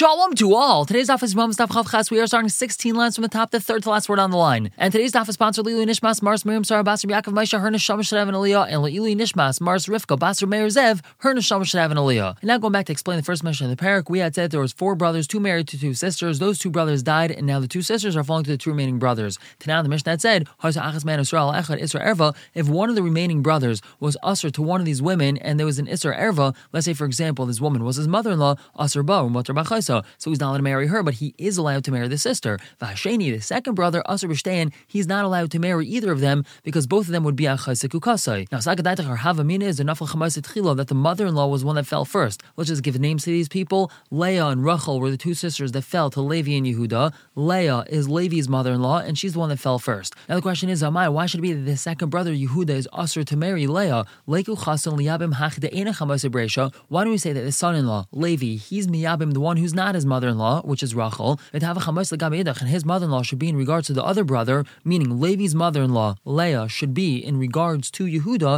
Shalom to all. Today's daf is Mom Stav Chav We are starting 16 lines from the top, the third to last word on the line. And today's daf is sponsored Lilu Nishmas, Mars Miriam Sarah Basar Yaakov Maisha Herna Shama and Aliyah and Lilu Nishmas, Mars Rivka Basar Meir Zev Herna Shama Shadav and Aliyah. And now going back to explain the first mention in the parak, we had said there was four brothers, two married to two sisters. Those two brothers died, and now the two sisters are falling to the two remaining brothers. To now the Mishnah had said, If one of the remaining brothers was usher to one of these women, and there was an Isra Erva, let's say for example this woman was his mother-in-law, Usr Ba, so he's not allowed to marry her, but he is allowed to marry the sister. Vasheni, the second brother, Asr B'Shtein, he's not allowed to marry either of them because both of them would be a Now, Sagadaitach or Havamina is Chamasit that the mother-in-law was one that fell first. Let's just give names to these people. Leah and Rachel were the two sisters that fell to Levi and Yehuda. Leah is Levi's mother-in-law, and she's the one that fell first. Now the question is, Amai, why should it be that the second brother Yehuda is usher to marry Leah? Why do we say that the son-in-law, Levi, he's miyabim, the one who's not his mother-in-law, which is Rachel, and his mother-in-law should be in regards to the other brother, meaning Levi's mother-in-law, Leah, should be in regards to Yehuda,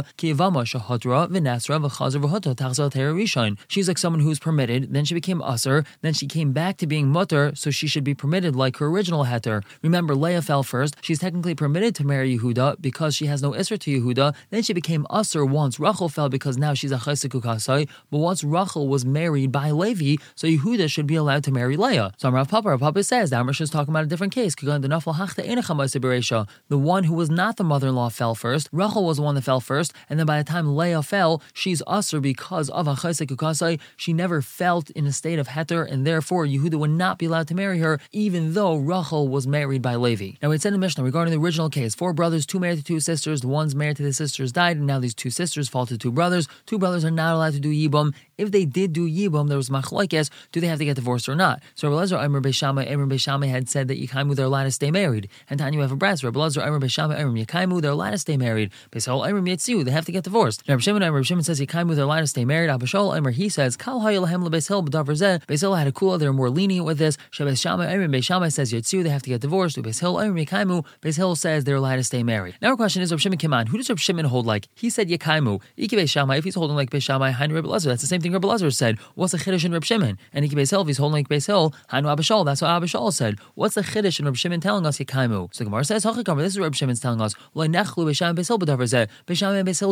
She's like someone who's permitted, then she became usher, then she came back to being mutter, so she should be permitted like her original heter. Remember, Leah fell first. She's technically permitted to marry Yehuda because she has no isser to Yehuda. Then she became usher once Rachel fell because now she's a chaysekukasai. But once Rachel was married by Levi, so Yehuda should be allowed to marry Leah. So Rav Papa, Rav Papa says the Amrish is talking about a different case. The one who was not the mother-in-law fell first. Rachel was the one that fell first, and then by the time Leah fell, she's usher because of a chaysekukasai. She never felt in a state of heter, and therefore Yehuda would not be allowed to marry her, even though Rachel was married by Levi. Now we said in Mishnah regarding the original case: four brothers, two married to two sisters. The ones married to the sisters died, and now these two sisters fall to two brothers. Two brothers are not allowed to do yibum. If they did do yibum, there was machlokes. Do they have to get divorced or not? So Rabbi Lezer, Amr Beishamai, Amr Beishamai had said that Yikaimu they're allowed to stay married. And Tanya have a brass. Rabbi Lezer, Amr Beishamai, Amr Yikaimu they're allowed to stay married. Beis Hillel Amr Yetziu they have to get divorced. Rabbi Shimon, Rabbi Shimon says Yikaimu they're allowed to stay married. Abba Shaul Amr he says Kal Hayalahem LeBeishil B'Davar Zeh. Beis Hillel had a cooler. They're more lenient with this. Shabbos Shammai Amr Beishamai says Yetziu they have to get divorced. Beis Hillel Amr Yikaimu Beis Hillel says they're allowed to stay married. Now our question is Rabbi Shimon on. Who does Rabbi Shimon hold like? He said Yikaimu. Iki Beishamai if he's holding like Beishamai, Hein Rabbi. That's the same thing Rabbi Lezer said. What's the chiddush in Rabbi Shimon? And Iki Beis Hillel if he's holding like Beis Hillel, Hanu Abba Shaul. That's what Abba Shaul said. What's the chiddush in Rabbi Shimon telling us Yikaimu? So Gemara says. This is Reb Shimon's telling us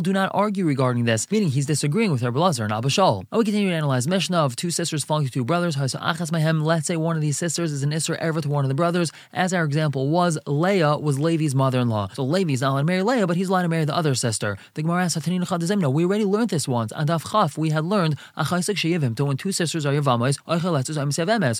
do not argue regarding this, meaning he's disagreeing with Rabbi Lezer and Abba Shaul. And we continue to analyze Mishnah of two sisters falling to two brothers. Let's say one of these sisters is an Isser ever to one of the brothers, as our example was Leah was Levi's mother-in-law. So Levi's not allowed to marry Leah, but he's allowed to marry the other sister. The Gemara asks, we already learned this once. And Daf Chaf, we had learned so when two sisters are Yavamas,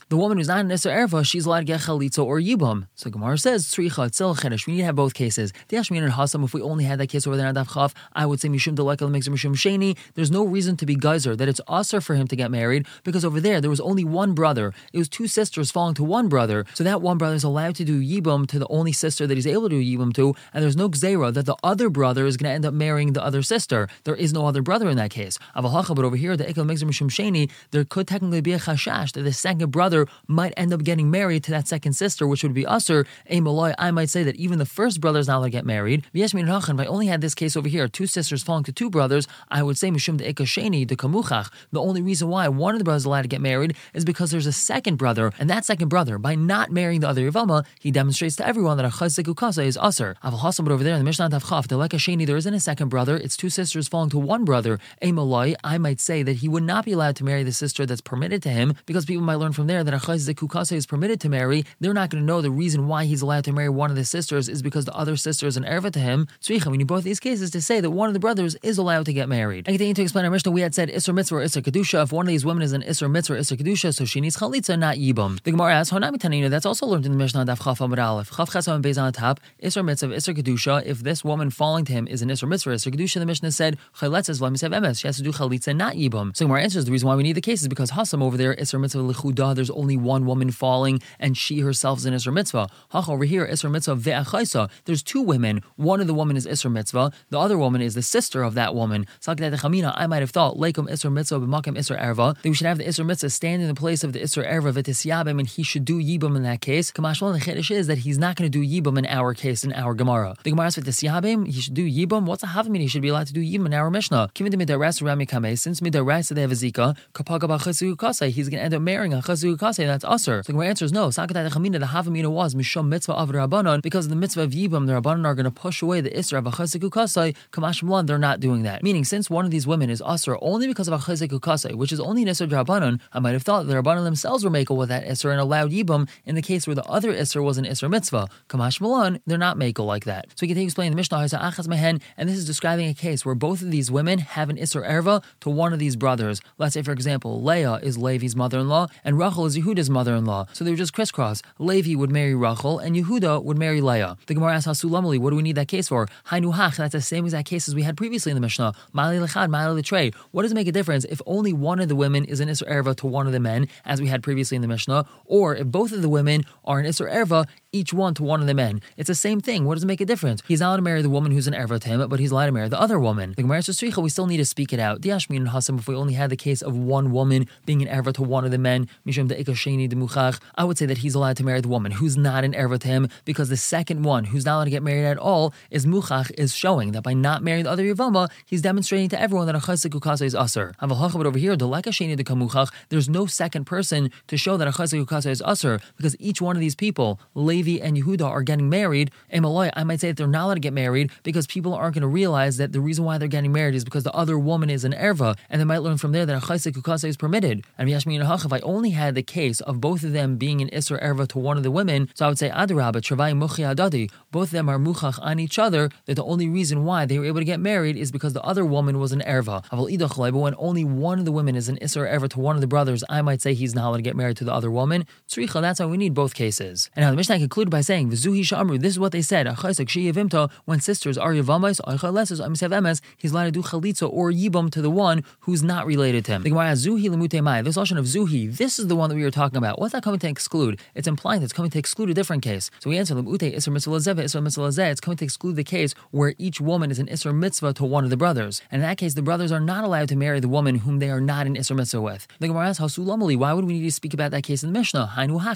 the woman who's not an Isser Erva, she's allowed to get Chalitza or Yibam. So Gemara says, Tzricha, Tzil, Chedesh. We need to have both cases. The Ashmin and Hasam, if we only had that case over there on Daf I would say Mishum Delekal makes Mishum Sheni. There's no reason to be geyser that it's usher for him to get married because over there there was only one brother. It was two sisters falling to one brother. So that one brother is allowed to do Yibam to the only sister that he's able to do Yibam to, and there's no Gzera that the other brother is going to end up marrying the other sister. There is no other brother in that case. Avalacha, but over here, the There could technically be a Chashash that the second brother might end up getting married to that second sister, which would be Usher. A Malay, I might say that even the first brother is not allowed to get married. If I only had this case over here, two sisters falling to two brothers, I would say Mishum de Sheni de. The only reason why one of the brothers is allowed to get married is because there's a second brother, and that second brother, by not marrying the other Yavama, he demonstrates to everyone that a Chazik Ukasa is Usr. Aval but over there in the Mishnah Tavchaf, Sheni, there isn't a second brother, it's two sisters falling to one brother. A Malay, I might say that he would not be allowed to marry the sister that's permitted to him, because people might learn from there that a Ukasa is permitted to marry. They're not going to know the reason why he's allowed to marry one of the sisters is because the other sister is an erva to him. Tzricha, we need both these cases to say that one of the brothers is allowed to get married. I continue to explain our Mishnah. We had said Isser Mitzvah or Isser Kedusha. If one of these women is an Isser Mitzvah or Isser Kedusha, so she needs Chalitza, not Yibam. The Gemara asks, Honami Tanina, that's also learned in the Mishnah Daf Chaf Amud Aleph. Chaf Chesam Beis on the top, Isser Mitzvah, Isser Kedusha. If this woman falling to him is an Isser Mitzvah, Isser Kedusha, the Mishnah said, Chalitza is Vlamisev Emes. She has to do Chalitza, not Yibam. So Gemara answers the reason why we need the case is because Hasam over there, Isser Mitzvah Lechuda, there's only one woman falling, and she herself is an Isser Mitzvah. Hach over here, Isser Mitzvah Ve'achaisa. There's two women. One of the women is Isser Mitzvah, the other woman is the sister of that woman. I might have thought, Leikum Isser Mitzvah B'makim Isser Erva, that we should have the Isser Mitzvah stand in the place of the Isser Erva V'tisyabim, and he should do Yibam in that case. Kamashmal, the Chiddush is that he's not going to do Yibam in our case, in our Gemara. The Gemara says V'tisyabim, he should do Yibam. What's a Havamini? He should be allowed to do Yibam in our Mishnah. The since Midaras Lamaisa they have a Zika, he's going to end up marrying a Chazu Kase, that's Usr. So the answer is no. Sakatai Chamina, the Havamina was Misham Mitzvah of Rabbanon, because the Mitzvah of Yibam, the Rabbanon are going to push away the Isra of a Chazu Kase, Kamashim they're not doing that. Meaning, since one of these women is Usr only because of a Chazu Kase, which is only an Isra Rabbanon, I might have thought the Rabbanon themselves were makel with that Isra and allowed Yibam in the case where the other Isra was an Isra Mitzvah. Kamash Milan, they're not makel like that. So we can think explain the Mishnah, Achaz Mehen, and this is describing a case where both of these women have an Isra Erva to one of these brothers. Let's say, for example, Leah is Levi's mother-in-law and Rachel is Yehuda's mother-in-law. So they were just crisscross. Levi would marry Rachel and Yehuda would marry Leah. The Gemara asks Hasulamali, what do we need that case for? Hainuhach, that's the same exact case as we had previously in the Mishnah. Mali lechad, mali letrei. What does it make a difference if only one of the women is an Isra Erva to one of the men, as we had previously in the Mishnah, or if both of the women are an Isra Erva each one to one of the men. It's the same thing. What does it make a difference? He's allowed to marry the woman who's an erva to him, but he's allowed to marry the other woman. The Gemara says, we still need to speak it out. The Ashmin and Hasim, if we only had the case of one woman being an erva to one of the men, Mishum de Ikasheni de I would say that he's allowed to marry the woman who's not an erva to him, because the second one who's not allowed to get married at all is Muchach, is showing that by not marrying the other Yavama, he's demonstrating to everyone that a chesed ukasa is usher. Have a but over here, the Lekasheni de there's no second person to show that a chesed ukasa is usher, because each one of these people, Levi and Yehuda, are getting married, Emaloi, I might say that they're not allowed to get married because people aren't going to realize that the reason why they're getting married is because the other woman is an erva, and they might learn from there that a chaysek ukase is permitted. And Yashmin if I only had the case of both of them being an isra erva to one of the women, so I would say adarabba travai muchi adadi. Both of them are muchach on each other. That the only reason why they were able to get married is because the other woman was an erva. But when only one of the women is an isra erva to one of the brothers, I might say he's not allowed to get married to the other woman. Tzricha, that's why we need both cases. And now the Mishnah concluded by saying, this is what they said. When sisters are Yavamas, he's allowed to do chalitza or yibam to the one who's not related to him. The Gemara Zuhi This notion of Zuhi, this is the one that we were talking about. What's that coming to exclude? It's implying that it's coming to exclude a different case. So we answer lemute isra mitzvah isra mitzvah It's coming to exclude the case where each woman is an isra mitzvah to one of the brothers. And in that case, the brothers are not allowed to marry the woman whom they are not an isra mitzvah with. The Gemara asks, why would we need to speak about that case in the Mishnah?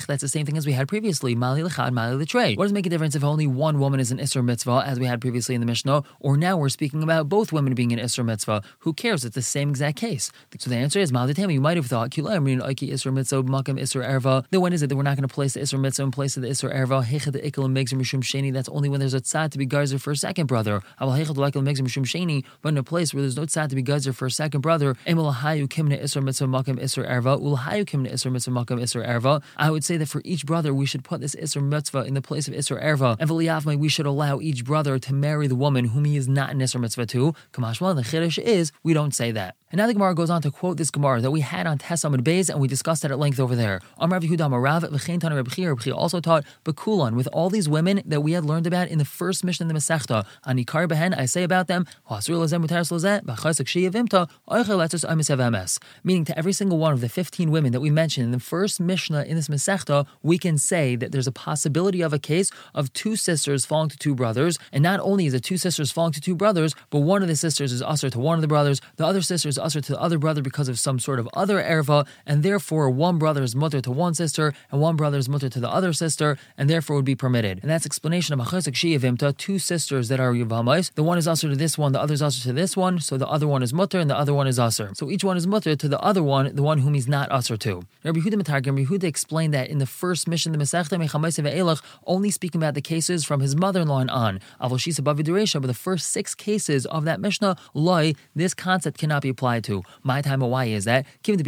That's the same thing as we had previously. Mali lechad, mali l'trei. What does it make a difference? if only one woman is an Isser mitzvah, as we had previously in the Mishnah, or now we're speaking about both women being an Isser mitzvah. Who cares? It's the same exact case. So the answer is Malditami. You might have thought, Aiki Isser mitzvah, Makam Isser erva. Then when is it that we're not going to place the Isser mitzvah in place of the Isser erva? Hechad the Ikkel and Mishum Sheni. That's only when there's a tzad to be garzer for a second brother. Hechad the Ikkel Mishum Sheni. But in a place where there's no tzad to be garzer for a second brother, Emelahayu Kimna Isser mitzvah, Makam Isser erva. Kimna mitzvah, erva. I would say that for each brother, we should put this Isser mitzvah in the place of Isser erva. And we should allow each brother to marry the woman whom he is not an Isra Mitzvah to. Kamashma, the Chiddush is, we don't say that. And now the Gemara goes on to quote this Gemara that we had on Tesamid Beis, and we discussed that at length over there. Amar Yehuda Marav v'chein Tana Reb also taught Bekulan with all these women that we had learned about in the first mission in the Masechta. Anikar behen, I say about them, meaning to every single one of the 15 women that we mentioned in the first Mishnah in this Masechta, we can say that there's a possibility of a case of two sisters falling to two brothers, and not only is it two sisters falling to two brothers, but one of the sisters is usher to one of the brothers, the other sister is usher to the other brother because of some sort of other erva, and therefore one brother is mutter to one sister, and one brother is mutter to the other sister, and therefore would be permitted. And that's explanation of achesek shiyavimta, two sisters that are yavamais. The one is usher to this one, the other is usher to this one, so the other one is mutter, and the other one is usher. So each one is mutter to the other one, the one whom he's not usher to. Rabbi Yehuda Matargim, Rabbi Yehuda explained that in the first mission, the Masechta Only speaking about the cases from his mother-in-law and on. Avoshisa Baviduresha, but the first six cases of that Mishnah, loy, this concept cannot be applied to. My time why is that? Since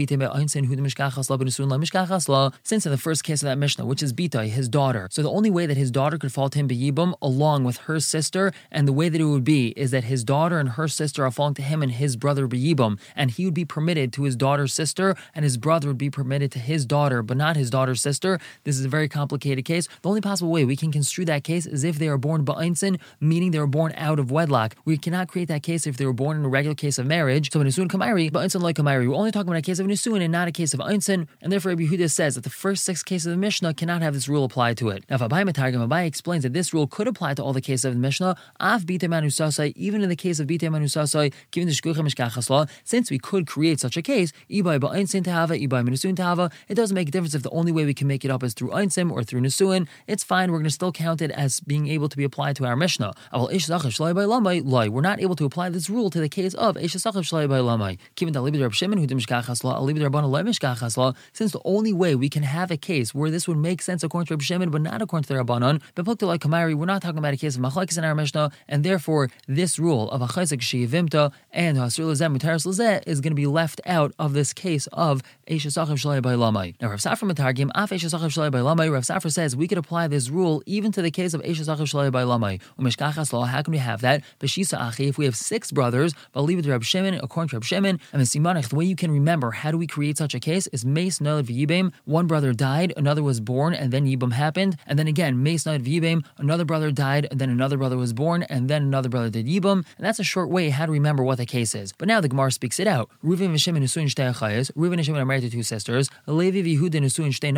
in the first case of that Mishnah, which is Bita, his daughter, so the only way that his daughter could fall to him Beyibam along with her sister, and the way that it would be is that his daughter and her sister are falling to him and his brother Beyibam, and he would be permitted to his daughter's sister, and his brother would be permitted to his daughter, but not his daughter's sister. This is a very complicated case. The only possible way we can construe that case is if they are born Ba'insin, meaning they were born out of wedlock. We cannot create that case if they were born in a regular case of marriage. So in Nisun Kamairi, Ba'insin like Kamairi, we're only talking about a case of Nisun and not a case of Einsin, and therefore Rabbi Yehuda says that the first six cases of the Mishnah cannot have this rule applied to it. Now, if Abai Matargim, Abai explains that this rule could apply to all the cases of the Mishnah, Av even in the case of Bite Manusasai, given the Shkucha Mishkachas law, since we could create such a case, Ibai Ba'insin Tahava, Ibai Minusun Tahava, it doesn't make a difference if the only way we can make it up is through Einsim or through Nisuin, It's fine. We're going to still count it as being able to be applied to our Mishnah. We're not able to apply this rule to the case of since the only way we can have a case where this would make sense according to Rab Shimon, but not according to the Rabbanon, we're not talking about a case of Machlekes in our Mishnah, and therefore this rule of Achaizik Shiyavimta and Hasur Lazem Mutaris is going to be left out of this case of Eshasachav Shalai by Lamai. Now, Rav Safra Matargim, Af Eshasachav Shalai by Lamai, Rav Safra says we could apply this rule even to the case of Eshasachav Shalai by Lamai. Umeshkachas Law, how can we have that? If we have six brothers, but leave it to Rab Shimon, according to Rab Shimon, and the Simanach, the way you can remember how do we create such a case is Mace Nalad V'Yibim, one brother died, another was born, and then Yibam happened, and then again, Mace Nalad V'Yibim, another brother died, and then another brother was born, and then another brother did Yibam, and that's a short way how to remember what the case is. But now the Gemara speaks it out. Reuven and Shimon Nesuin Shtei Achayas, and Shimon are married to two sisters, Levi Yehuda Nesuin Shtei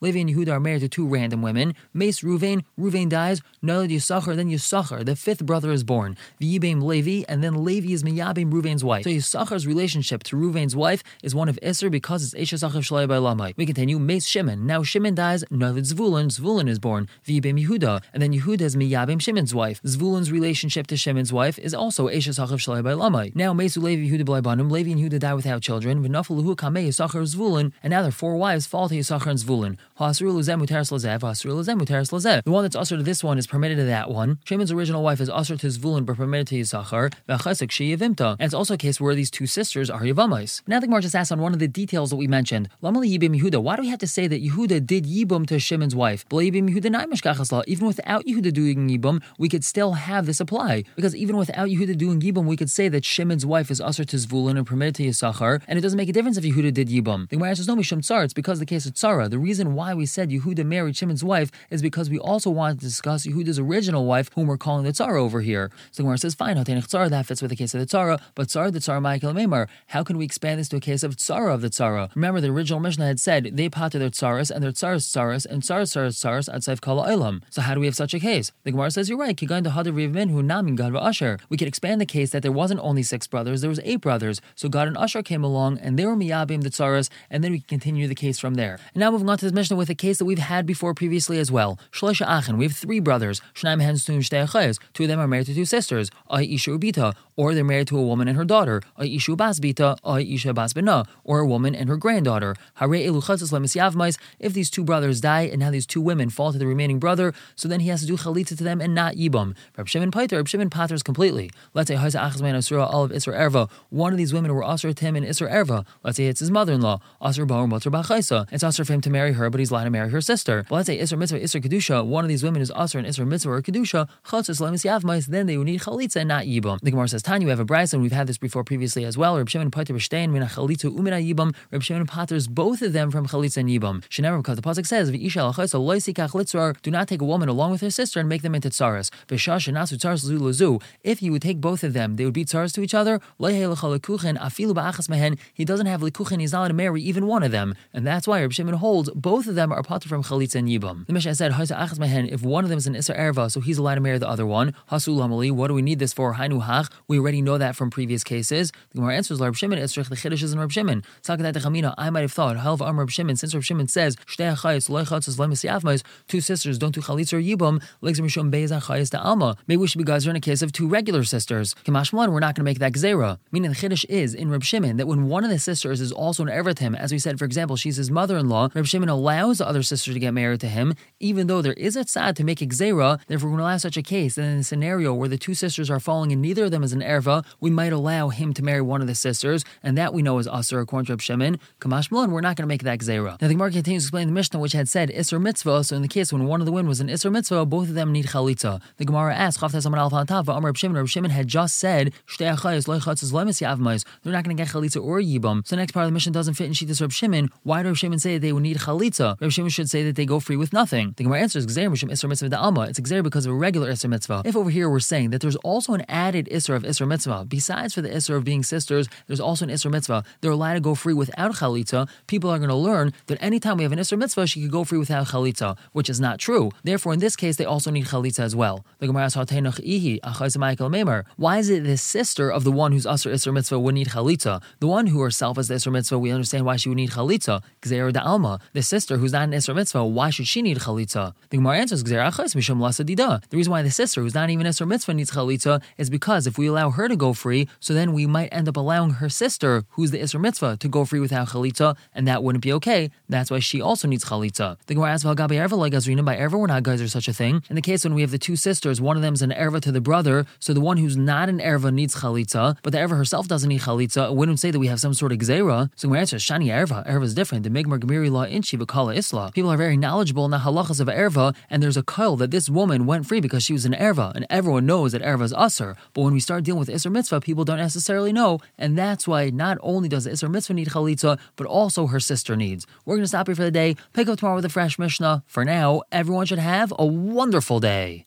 Levi and Yehuda are married to two random women, Mace Reuven, Reuven dies, Nalad Yisachar, then Yisachar, the fifth brother is born, V'Yibim Levi, and then Levi is Miyabim Reuven's wife. So Yisachar's relationship to Reuven's wife is one of Isser because it's Esha Sachav Shalai by Lamai. We continue, Mace Shimon. Now Shimon dies, Navid Zvulun, Zvulun is born, V'Yibim Yehuda, and then Yehuda is Miyabim Shimon's wife. Zvulun's relationship to Shimon's wife is also Esha Sachav Shalai by Lamai. Now Mesu Levi Yehuda Blaibanim, Levi and Yehuda die without children, V'Nafaluhu Kamei Yisachar Zvulun, and now their four wives fall to Yisachar and Zvulun. Ha'asru Luzem Muteris Lazev, The one that's usher to this one is permitted to that one. Shimon's original wife is usher to Zvulun but permitted to Yisachar. And it's also a case where these two sisters are Yavamais. Now the Gemara just asks on one of the details that we mentioned. Yehuda. Why do we have to say that Yehuda did Yibum to Shimon's wife? Even without Yehuda doing Yibum, we could still have this apply. Because even without Yehuda doing Yibum, we could say that Shimon's wife is usher to Zvulun and permitted to Yisachar, and it doesn't make a difference if Yehuda did Yibum. The Gemara says, no, Mishum Tsar, it's because of the case of Tzara. The reason why we said Yehuda married Shimon's wife is because we also wanted to discuss Yehuda's original wife, whom we're calling the Tzara over here. So the Gemara says, fine, Tzara, that fits with the case of the Tzara, but Tzara, the Tzara, Michael Memar. How can we expand this to a case of Tzara of the Tzara? Remember, the original Mishnah had said they potter their Tzaras and their Tzaras Tzaras and Tzaras Tzaras Tzaras outside Kala Olam. So how do we have such a case? The Gemara says, you're right, Kigan to who Namin God Asher. We could expand the case that there wasn't only six brothers, there was eight brothers. So God and Asher came along and they were Miyabim the Tzaras, and then we can continue the case from there. And now moving on to this Mishnah with a case that we've had before previously as well. Shlesha Achen, we have three brothers. Shnaim Henstun Two of them are married to two sisters. Ay Isha Ubita, or they're married to a woman and her daughter. Ay Ishu Basbita, Ay Isha Basbina, or a woman and her granddaughter. Hare If these two brothers die and now these two women fall to the remaining brother, so then he has to do chalitza to them and not yibam. Reb Shimon Paiter, Reb Shimon Paters completely. Let's say Haisa Achazman Asura Olive Isra Erva. One of these women were Asr to him in Isra Erva. Let's say it's his mother-in-law, Asr Ba'ur Mutter Ba'chaisa. It's Asr for him to marry her, but he's allowed to marry her sister. But let's say Isra Mitzvah, Isra Kedusha. One of these women is Asr in Isra Mitzvah or Kedusha. Chatzis Lemis Yavmais. Then they would need chalitza and not yibam. The Gemara says, Tanya, we have a bride, and we've had this before previously as well. Reb Shimon Pater B'Shtein Min Chalitza Umina Yibam. Reb Shimon Paters both of them from Chalitza and Yibam. Shenever because the pasuk says, "V'isha lachaysa loisikach litzar." Do not take a woman along with her sister and make them into tsaras. V'shash nasu tsaras lazu If you would take both of them, they would be tsaras to each other. Afilu ba'achas mehen. He doesn't have likuchen. He's not allowed to marry even one of them, and that's why Reb Shimon holds both of them are pater from Chalitza and Yibam. The Mishnah said. If one of them is an Isser Erva, so he's allowed to marry the other one. What do we need this for? Hainu hach. We already know that from previous cases. The Gemara answers, "Reb Shimon Esrich the Chiddush is in Reb Shimon." I might have thought, Halv Amr Reb Shimon, since Reb Shimon says, "Shtei two sisters don't do chalitz or yibum, legs mishum beis achayis da alma. Maybe we should be guys in a case of two regular sisters. Kamashmalan, we're not going to make that gzera. Meaning the chiddush is in Reb Shimon that when one of the sisters is also an erva as we said, for example, she's his mother-in-law, Reb Shimon allows the other sister to get married to him, even though there is a tzad to make a gzera. Therefore, we're going to allow such a case. Then in a scenario where the two sisters are falling and neither of them is an erva, we might allow him to marry one of the sisters, and that we know is asur according to Reb Shimon. Kamashmalan, we're not going to make that gzera. Now the Gemara continues to explain the Mishnah, which had said Isser mitzvah. So in the case when one of the women was an Isser mitzvah, both of them need chalitza. The Gemara asks, Amar Shimon, Shimon had just said, They're not going to get chalitza or yibam. So the next part of the mission doesn't fit in Shittas Reb Shimon. Why does Reb say they would need chalitza? Reb Shimon should say that they go free with nothing. The Gemara answers, Isser mitzvah alma. It's Gzer because of a regular Isser mitzvah. If over here we're saying that there's also an added Isser of Isser mitzvah, besides for the Isser of being sisters, there's also an Isser mitzvah. They're allowed to go free without chalitza. People are going to learn that anytime we have an Isser mitzvah, she could go free without chalitza, which is not true. Therefore, in this case, they also need chalitza as well. The Gemara asks, Why is it the sister of the one who's Asr Isser Mitzvah would need chalitza? The one who herself is the Isser Mitzvah, we understand why she would need chalitza. Gzeir da Alma. The sister who's not an Isser Mitzvah, why should she need chalitza? The Gemara answers, The reason why the sister, who's not even Isser Mitzvah, needs chalitza is because if we allow her to go free, so then we might end up allowing her sister, who's the Isser Mitzvah, to go free without chalitza, and that wouldn't be okay. That's why she also needs chalitza. The Gemara asks, Gabi Erva like by Erva, we're not guys or such a thing. In the case when we have the two sisters, one of them is an Erva to the brother, so the one who's not an Erva needs chalitza, but the Erva herself doesn't need chalitza, it wouldn't say that we have some sort of gzera. So Gemara answers, Shani Erva. Erva is different. The Migmar Gemiri law in Shiva Kala Isla. People are very knowledgeable in the halachas of Erva, and there's a kyle that this woman went free because she was an Erva, and everyone knows that Erva is usher. But when we start dealing with Isser Mitzvah, people don't necessarily know, and that's why not only does the Isser Mitzvah need chalitza, but also her sister needs. We're going to stop here for the day, pick up tomorrow with a fresh Mishnah. For now, everyone should have a wonderful day.